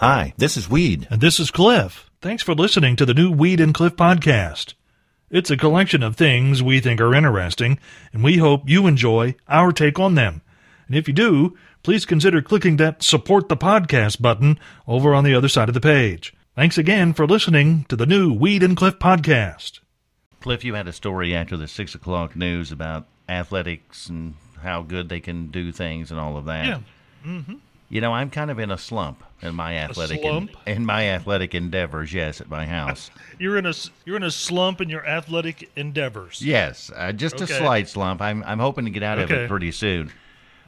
Hi, this is Reed. And this is Cliff. Thanks for listening to the new Reed and Cliff podcast. It's a collection of things we think are interesting, and we hope you enjoy our take on them. And if you do, please consider clicking that support the podcast button over on the other side of the page. Thanks again for listening to the new Reed and Cliff podcast. Cliff, you had a story after the six o'clock news about athletics and how good they can do things and all of that. Yeah. Mm-hmm. You know, I'm kind of in a slump in my athletic? En- in my athletic endeavors. Yes, at my house. You're in a you're in a slump in your athletic endeavors. yes, uh, just Okay. a slight slump. I'm I'm hoping to get out of it pretty soon.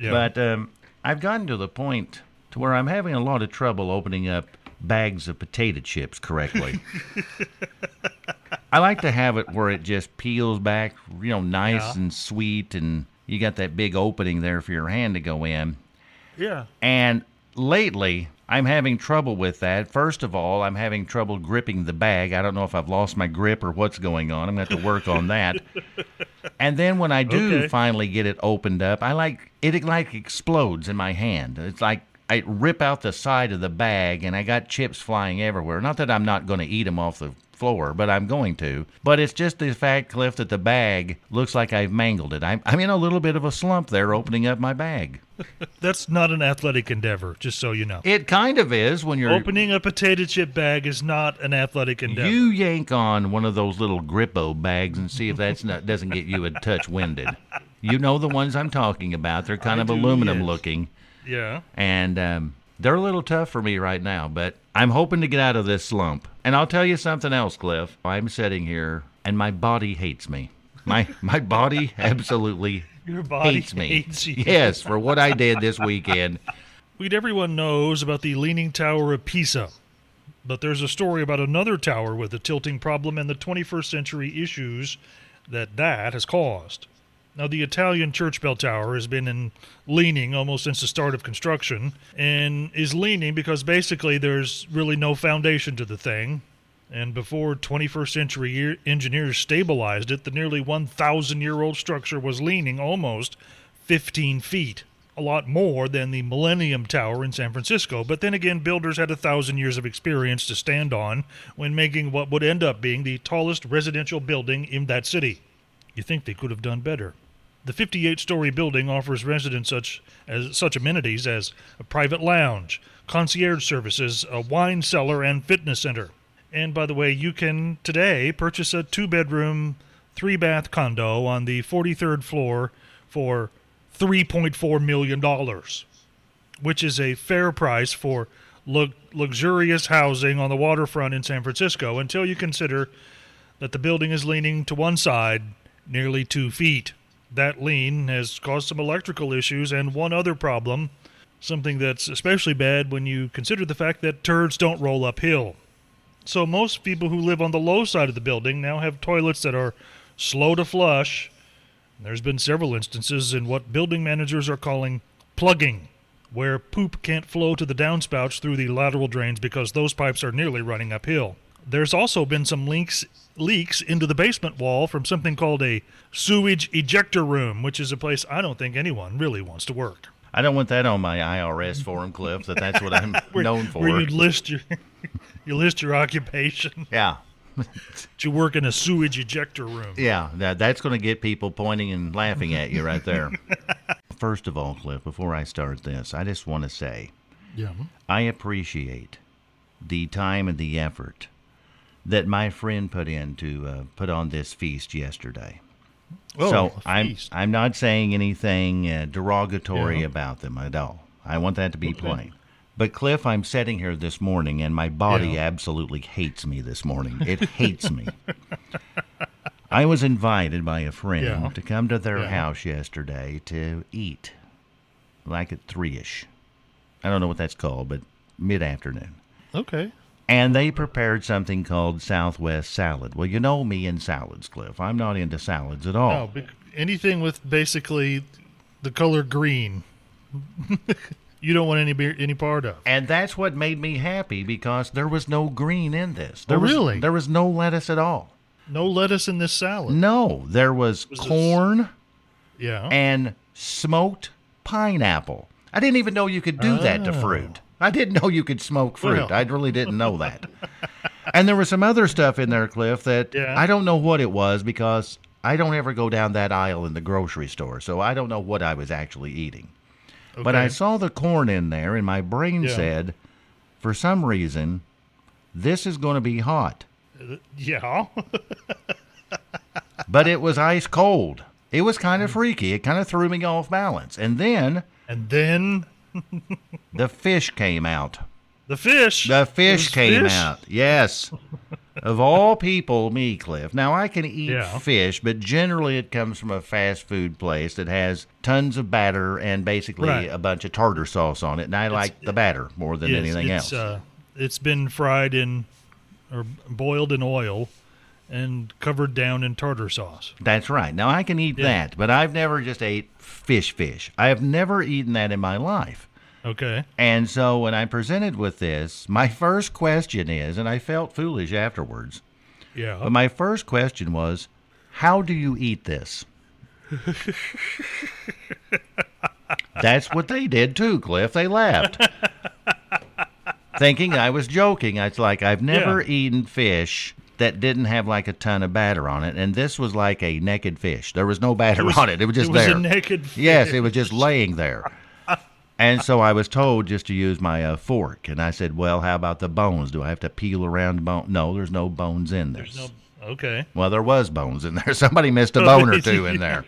Yeah. But um, I've gotten to the point to where I'm having a lot of trouble opening up bags of potato chips correctly. I like to have it where it just peels back, you know, nice Yeah. and sweet, and you got that big opening there for your hand to go in. Yeah. And lately, I'm having trouble with that. First of all, I'm having trouble gripping the bag. I don't know if I've lost my grip or what's going on. I'm going to have to work on that. And then when I do Okay. finally get it opened up, I like it like explodes in my hand. It's like I rip out the side of the bag and I got chips flying everywhere. Not that I'm not going to eat them off the floor, but I'm going to. But it's just the fact, Cliff, that the bag looks like I've mangled it. I'm, I'm in a little bit of a slump there opening up my bag. That's not an athletic endeavor, just so you know. It kind of is when you're Opening a potato chip bag is not an athletic endeavor. You yank on one of those little Grippo bags and see if that's not doesn't get you a touch winded. You know the ones I'm talking about. They're kind I of do, aluminum yes. looking, yeah. and um, they're a little tough for me right now. But I'm hoping to get out of this slump. And I'll tell you something else, Cliff. I'm sitting here, and my body hates me. My my body absolutely Your body hates me. hates you. Yes, for what I did this weekend. Reed everyone knows about the Leaning Tower of Pisa, but there's a story about another tower with a tilting problem and the 21st century issues that that has caused. Now, the Italian church bell tower has been in leaning almost since the start of construction, and is leaning because basically there's really no foundation to the thing. And before 21st century year- engineers stabilized it, the nearly 1,000 year old structure was leaning almost 15 feet. A lot more than the Millennium Tower in San Francisco. But then again, builders had a thousand years of experience to stand on when making what would end up being the tallest residential building in that city. You think they could have done better. The 58-story building offers residents such as such amenities as a private lounge, concierge services, a wine cellar, and fitness center. And by the way, you can today purchase a two-bedroom, three-bath condo on the 43rd floor for 3.4 million dollars, which is a fair price for lu- luxurious housing on the waterfront in San Francisco until you consider that the building is leaning to one side nearly two feet. That lean has caused some electrical issues and one other problem, something that's especially bad when you consider the fact that turds don't roll uphill. So most people who live on the low side of the building now have toilets that are slow to flush. There's been several instances in what building managers are calling plugging, where poop can't flow to the downspouts through the lateral drains because those pipes are nearly running uphill. There's also been some leaks leaks into the basement wall from something called a sewage ejector room, which is a place I don't think anyone really wants to work. I don't want that on my IRS form, Cliff. That that's what I'm Where, known for. where you list your you list your occupation. yeah. you work in a sewage ejector room. Yeah, that that's going to get people pointing and laughing at you right there. First of all, Cliff, before I start this, I just want to say Yeah. I appreciate the time and the effort that my friend put in to uh, put on this feast yesterday. Oh, so I'm feast. I'm not saying anything uh, derogatory Yeah. about them at all. I want that to be Okay. plain. But Cliff, I'm sitting here this morning, and my body Yeah. absolutely hates me this morning. It hates me. I was invited by a friend Yeah. to come to their house yesterday to eat, like at three ish. I don't know what that's called, but mid afternoon. Okay. And they prepared something called Southwest salad. Well, you know me and salads, Cliff. I'm not into salads at all. No, anything with basically the color green. you don't want any beer, any part of. And that's what made me happy because there was no green in this. There Oh, was, really? There was no lettuce at all. No lettuce in this salad. No, there was, Was this- corn Yeah. and smoked pineapple. I didn't even know you could do that to Oh. fruit. I didn't know you could smoke fruit. I really didn't know that. and there was some other stuff in there, Cliff, that Yeah. I don't know what it was because I don't ever go down that aisle in the grocery store, so I don't know what I was actually eating. But I saw the corn in there, and my brain Yeah. said, for some reason, this is going to be hot. Uh, yeah. But it was ice cold. It was kind of mm. freaky. It kind of threw me off balance. And then and then the fish came out. the fish. The fish There's came fish? out. Yes. of all people, me, Cliff. Now, I can eat Yeah. fish, but generally it comes from a fast food place that has tons of batter and basically Right. a bunch of tartar sauce on it. And I like the batter more than Yes, anything it's, else. Uh, it's been fried in or boiled in oil and covered down in tartar sauce. That's right. Now, I can eat Yeah. that, but I've never just ate fish fish. I have never eaten that in my life. Okay. And so when I'm presented with this, my first question is, and I felt foolish afterwards, Yeah. but my first question was, how do you eat this? That's what they did too, Cliff. They laughed. Thinking I was joking. I was like, I've never Yeah. eaten fish that didn't have like a ton of batter on it. And this was like a naked fish. There was no batter on it. It was just it was there. a naked fish. Yes, it was just laying there. And so I was told just to use my uh, fork. And I said, well, how about the bones? Do I have to peel around bone? No, there's no bones in this. No, okay. Well, there was bones in there. Somebody missed a bone or two in there.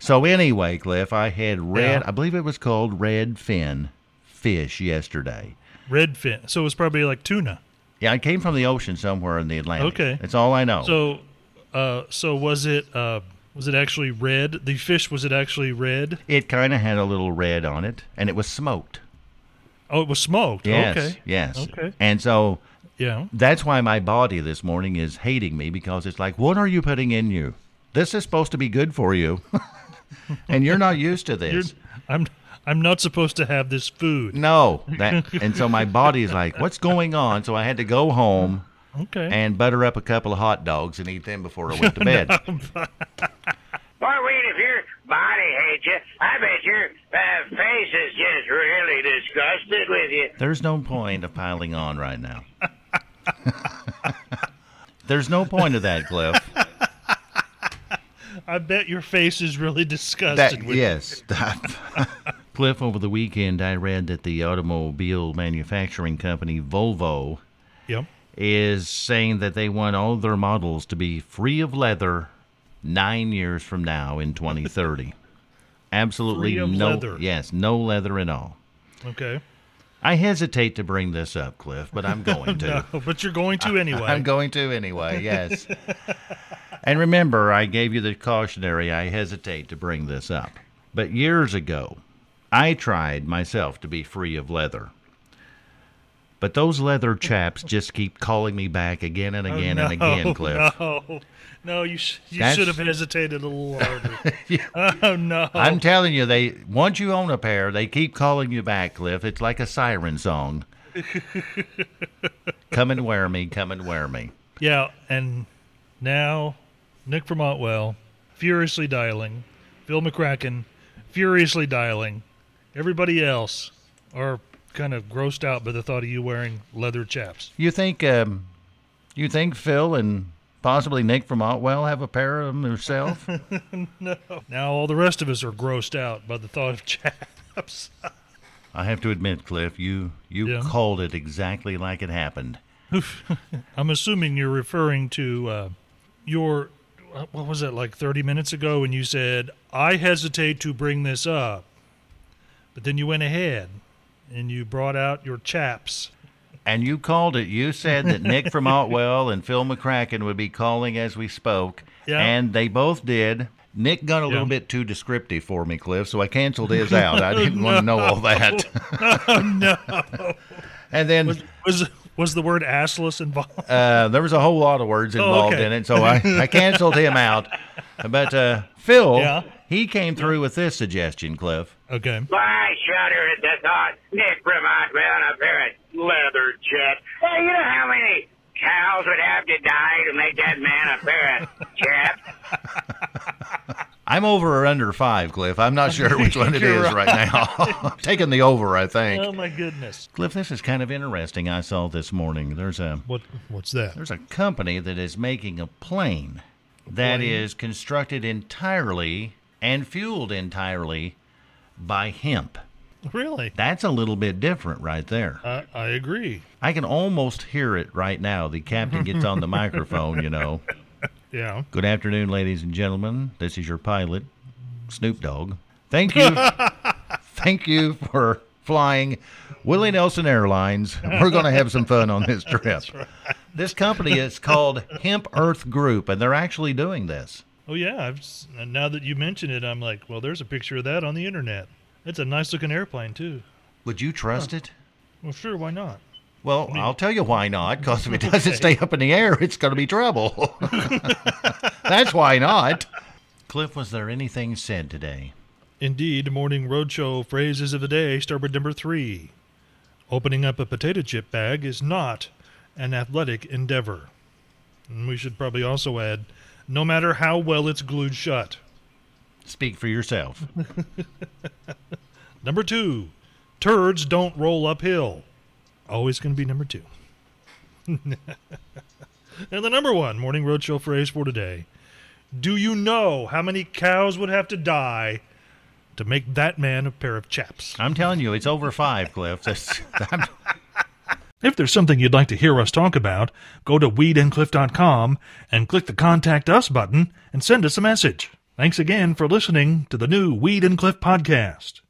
So anyway, Cliff, I had red, Yeah. I believe it was called red fin fish yesterday. Red fin. So it was probably like tuna. Yeah, it came from the ocean somewhere in the Atlantic. Okay. That's all I know. So, uh, so was it? Uh, was it actually red? The fish was it actually red? it kind of had a little red on it, and it was smoked. Oh, it was smoked. Yes. Okay. Yes. Okay. And so Yeah. That's why my body this morning is hating me because it's like, what are you putting in you? This is supposed to be good for you. and you're not used to You're, this. I'm. I'm not supposed to have this food. No. That, and so my body is like, what's going on? So I had to go home Okay. and butter up a couple of hot dogs and eat them before I went to bed. Boy, Reed, if your body hates you, I bet your uh, face is just really disgusted with you. There's no point of piling on right now. There's no point of that, Cliff. I bet your face is really disgusted That, with yes. Cliff, over the weekend, I read that the automobile manufacturing company Volvo Yep. Is saying that they want all their models to be free of leather nine years from now in 2030. Absolutely no. leather. Yes, no leather at all. Okay. I hesitate to bring this up, Cliff, but I'm going to. No, but you're going to anyway. I'm going to anyway, yes. and remember, I gave you the cautionary I hesitate to bring this up. But years ago, I tried myself to be free of leather. But those leather chaps just keep calling me back again and oh, again and again, Cliff. Oh, No, no, you sh- you That's- should have hesitated a little harder. Oh no! I'm telling you, they once you own a pair, they keep calling you back, Cliff. It's like a siren song. come and wear me, come and wear me. yeah, and now Nick from Otwell furiously dialing, Phil McCracken furiously dialing. Everybody else are kind of grossed out by the thought of you wearing leather chaps. You think um, you think Phil and possibly Nick from Otwell have a pair of them themselves? No. Now all the rest of us are grossed out by the thought of chaps. I have to admit, Cliff, you you Yeah. called it exactly like it happened. I'm assuming you're referring to uh, your what was it like 30 minutes ago when you said I hesitate to bring this up, but then you went ahead and you brought out your chaps. And you called it. You said that Nick from Otwell and Phil McCracken would be calling as we spoke, Yeah. and they both did. Nick got a little bit too descriptive for me, Cliff, so I canceled his out. I didn't want to know all that. Oh no! and then Was was the word assless involved? uh, there was a whole lot of words involved Oh, okay. in it, so I, I canceled him out. But uh, Phil, Yeah. he came through with this suggestion, Cliff. Okay. Boy, I shudder at the thought. Nick Vermont wearing a pair of leather chaps. Hey, you know how many cows would have to die to make that man a pair of chaps? I'm over or under five, Cliff. I'm not sure which one it is You're right, now. Taking the over, I think. Oh my goodness. Cliff, this is kind of interesting. I saw this morning. There's a What what's that? there's a company that is making a plane that plane? is constructed entirely and fueled entirely by hemp. Really? That's a little bit different right there. I I agree. I can almost hear it right now. The captain gets on the microphone, you know. Yeah. Good afternoon, ladies and gentlemen. This is your pilot, Snoop Dogg. Thank you. Thank you for flying Willie Nelson Airlines. We're going to have some fun on this trip. This company is called Hemp Earth Group, and they're actually doing this. Oh yeah. I've now that you mention it, I'm like, well, there's a picture of that on the internet. It's a nice looking airplane too. Would you trust it? Well, sure. Why not? Well, I'll tell you why not. Because if it doesn't stay up in the air, it's going to be trouble. That's why not. Cliff, was there anything said today? Indeed, morning roadshow phrases of the day starboard number three. Opening up a potato chip bag is not an athletic endeavor. And we should probably also add, no matter how well it's glued shut. Speak for yourself. Number two, turds don't roll uphill. Always going to be number two. and the number one morning roadshow phrase for today Do you know how many cows would have to die to make that man a pair of chaps? I'm telling you, it's over five, Cliff. If there's something you'd like to hear us talk about, go to reedandcliff.com and click the Contact Us button and send us a message. Thanks again for listening to the new Reed and Cliff podcast.